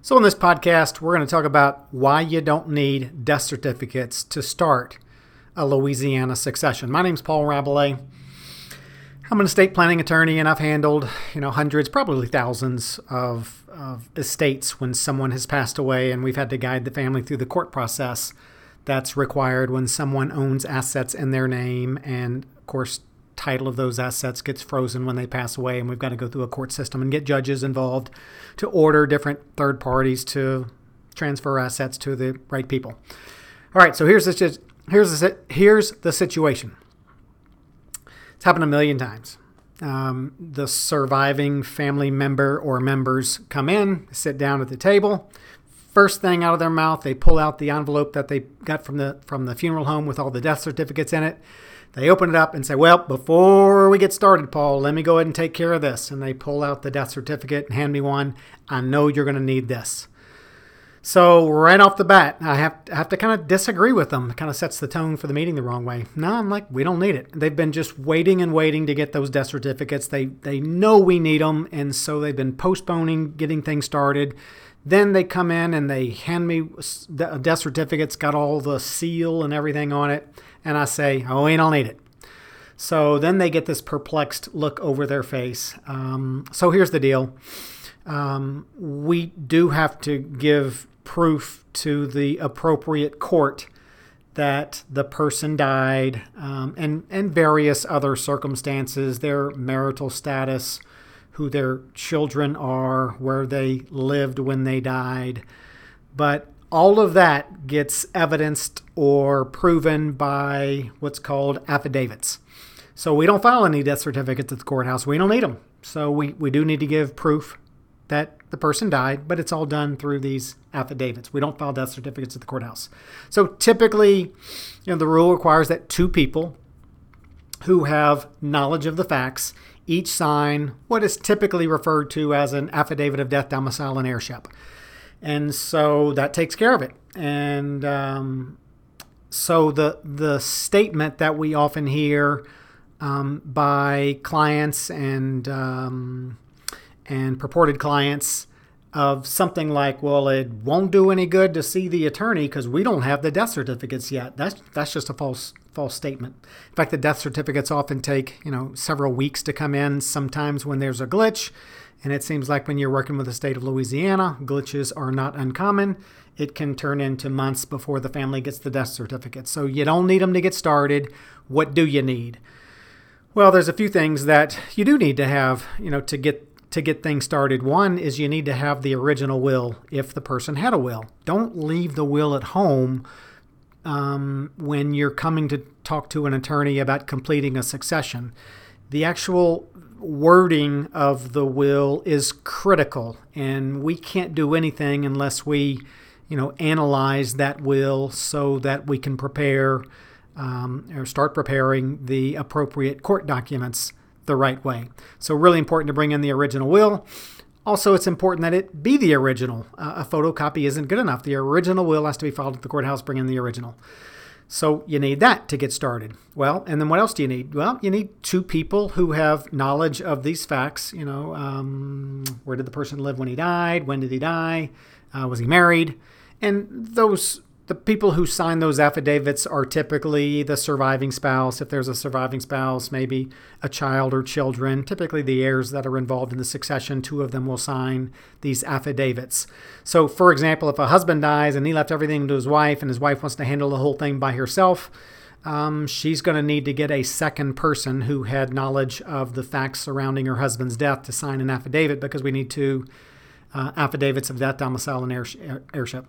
So, in this podcast, we're going to talk about why you don't need death certificates to start a Louisiana succession. My name is Paul Rabalais. I'm an estate planning attorney, and I've handled, you know, hundreds, probably thousands of, of estates when someone has passed away, and we've had to guide the family through the court process that's required when someone owns assets in their name, and of course, title of those assets gets frozen when they pass away, and we've got to go through a court system and get judges involved to order different third parties to transfer assets to the right people. All right, so here's the here's the here's the situation. It's happened a million times. Um, the surviving family member or members come in, sit down at the table. First thing out of their mouth, they pull out the envelope that they got from the from the funeral home with all the death certificates in it they open it up and say, Well, before we get started, Paul, let me go ahead and take care of this. And they pull out the death certificate and hand me one. I know you're going to need this. So, right off the bat, I have, I have to kind of disagree with them. It kind of sets the tone for the meeting the wrong way. No, I'm like, we don't need it. They've been just waiting and waiting to get those death certificates. They, they know we need them. And so they've been postponing getting things started. Then they come in and they hand me the death certificates, got all the seal and everything on it and I say, oh, we don't need it. So then they get this perplexed look over their face. Um, so here's the deal um, we do have to give proof to the appropriate court that the person died um, and, and various other circumstances, their marital status, who their children are, where they lived when they died. But all of that gets evidenced or proven by what's called affidavits. So we don't file any death certificates at the courthouse. We don't need them. So we, we do need to give proof that the person died, but it's all done through these affidavits. We don't file death certificates at the courthouse. So typically, you know, the rule requires that two people who have knowledge of the facts each sign what is typically referred to as an affidavit of death, domicile, and heirship and so that takes care of it. And um, so the the statement that we often hear um, by clients and um, and purported clients of something like, "Well, it won't do any good to see the attorney because we don't have the death certificates yet." That's that's just a false false statement. In fact, the death certificates often take you know several weeks to come in. Sometimes when there's a glitch, and it seems like when you're working with the state of Louisiana, glitches are not uncommon. It can turn into months before the family gets the death certificate. So you don't need them to get started. What do you need? Well, there's a few things that you do need to have, you know, to get to get things started. One is you need to have the original will if the person had a will. Don't leave the will at home um, when you're coming to talk to an attorney about completing a succession. The actual wording of the will is critical, and we can't do anything unless we, you know, analyze that will so that we can prepare um, or start preparing the appropriate court documents the right way. So, really important to bring in the original will. Also, it's important that it be the original. Uh, a photocopy isn't good enough. The original will has to be filed at the courthouse. Bring in the original. So you need that to get started. Well, and then what else do you need? Well, you need two people who have knowledge of these facts. You know, um, where did the person live when he died? When did he die? Uh, was he married? And those the people who sign those affidavits are typically the surviving spouse. If there's a surviving spouse, maybe a child or children, typically the heirs that are involved in the succession, two of them will sign these affidavits. So, for example, if a husband dies and he left everything to his wife and his wife wants to handle the whole thing by herself, um, she's going to need to get a second person who had knowledge of the facts surrounding her husband's death to sign an affidavit because we need to uh, affidavits of death, domicile, and heirship.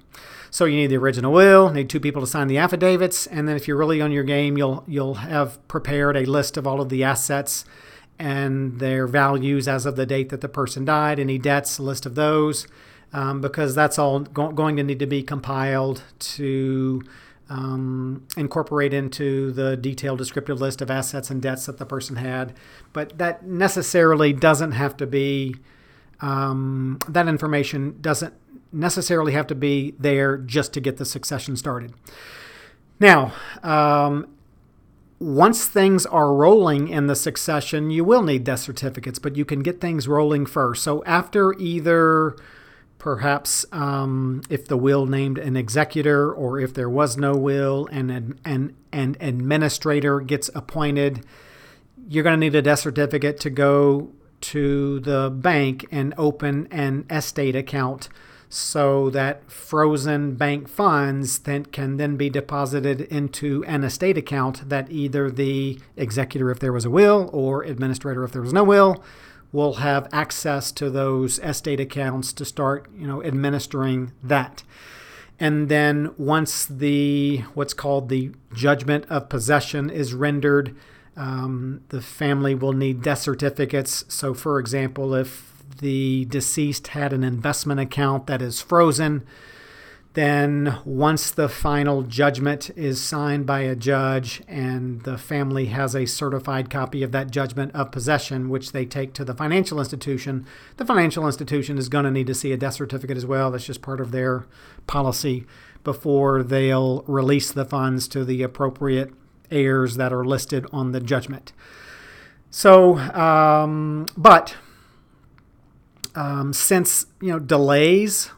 So you need the original will, need two people to sign the affidavits, and then if you're really on your game, you'll you'll have prepared a list of all of the assets and their values as of the date that the person died, any debts, a list of those, um, because that's all go- going to need to be compiled to um, incorporate into the detailed descriptive list of assets and debts that the person had. But that necessarily doesn't have to be, um, that information doesn't necessarily have to be there just to get the succession started. Now, um, once things are rolling in the succession, you will need death certificates, but you can get things rolling first. So after either perhaps um, if the will named an executor or if there was no will and an, an, an administrator gets appointed, you're going to need a death certificate to go to the bank and open an estate account so that frozen bank funds then can then be deposited into an estate account that either the executor if there was a will or administrator if there was no will will have access to those estate accounts to start you know administering that. And then once the what's called the judgment of possession is rendered um, the family will need death certificates so for example if the deceased had an investment account that is frozen, then once the final judgment is signed by a judge and the family has a certified copy of that judgment of possession, which they take to the financial institution, the financial institution is going to need to see a death certificate as well. That's just part of their policy before they'll release the funds to the appropriate heirs that are listed on the judgment. So, um, but um, since you know delays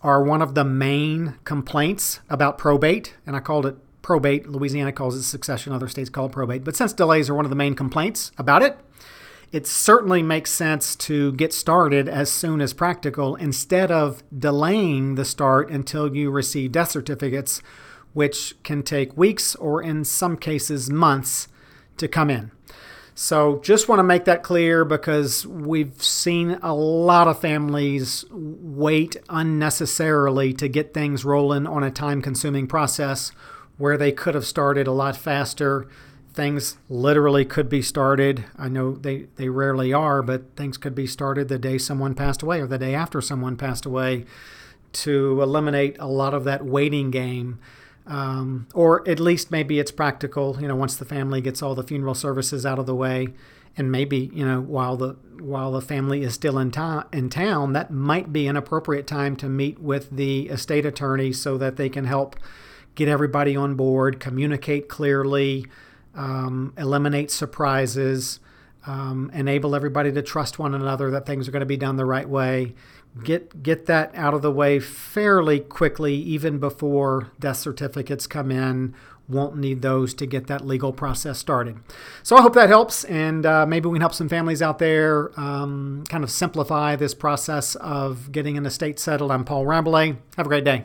are one of the main complaints about probate, and I called it probate. Louisiana calls it succession. Other states call it probate. But since delays are one of the main complaints about it, it certainly makes sense to get started as soon as practical instead of delaying the start until you receive death certificates, which can take weeks or in some cases months to come in. So just want to make that clear because we've seen a lot of families wait unnecessarily to get things rolling on a time consuming process where they could have started a lot faster. Things literally could be started. I know they, they rarely are, but things could be started the day someone passed away or the day after someone passed away to eliminate a lot of that waiting game um, or at least maybe it's practical. You know, once the family gets all the funeral services out of the way, and maybe you know while the while the family is still in town in town, that might be an appropriate time to meet with the estate attorney so that they can help get everybody on board, communicate clearly, um, eliminate surprises. Um, enable everybody to trust one another that things are going to be done the right way get get that out of the way fairly quickly, even before death certificates come in. Won't need those to get that legal process started. So I hope that helps, and uh, maybe we can help some families out there um, kind of simplify this process of getting an estate settled. I'm Paul Rabalais. Have a great day.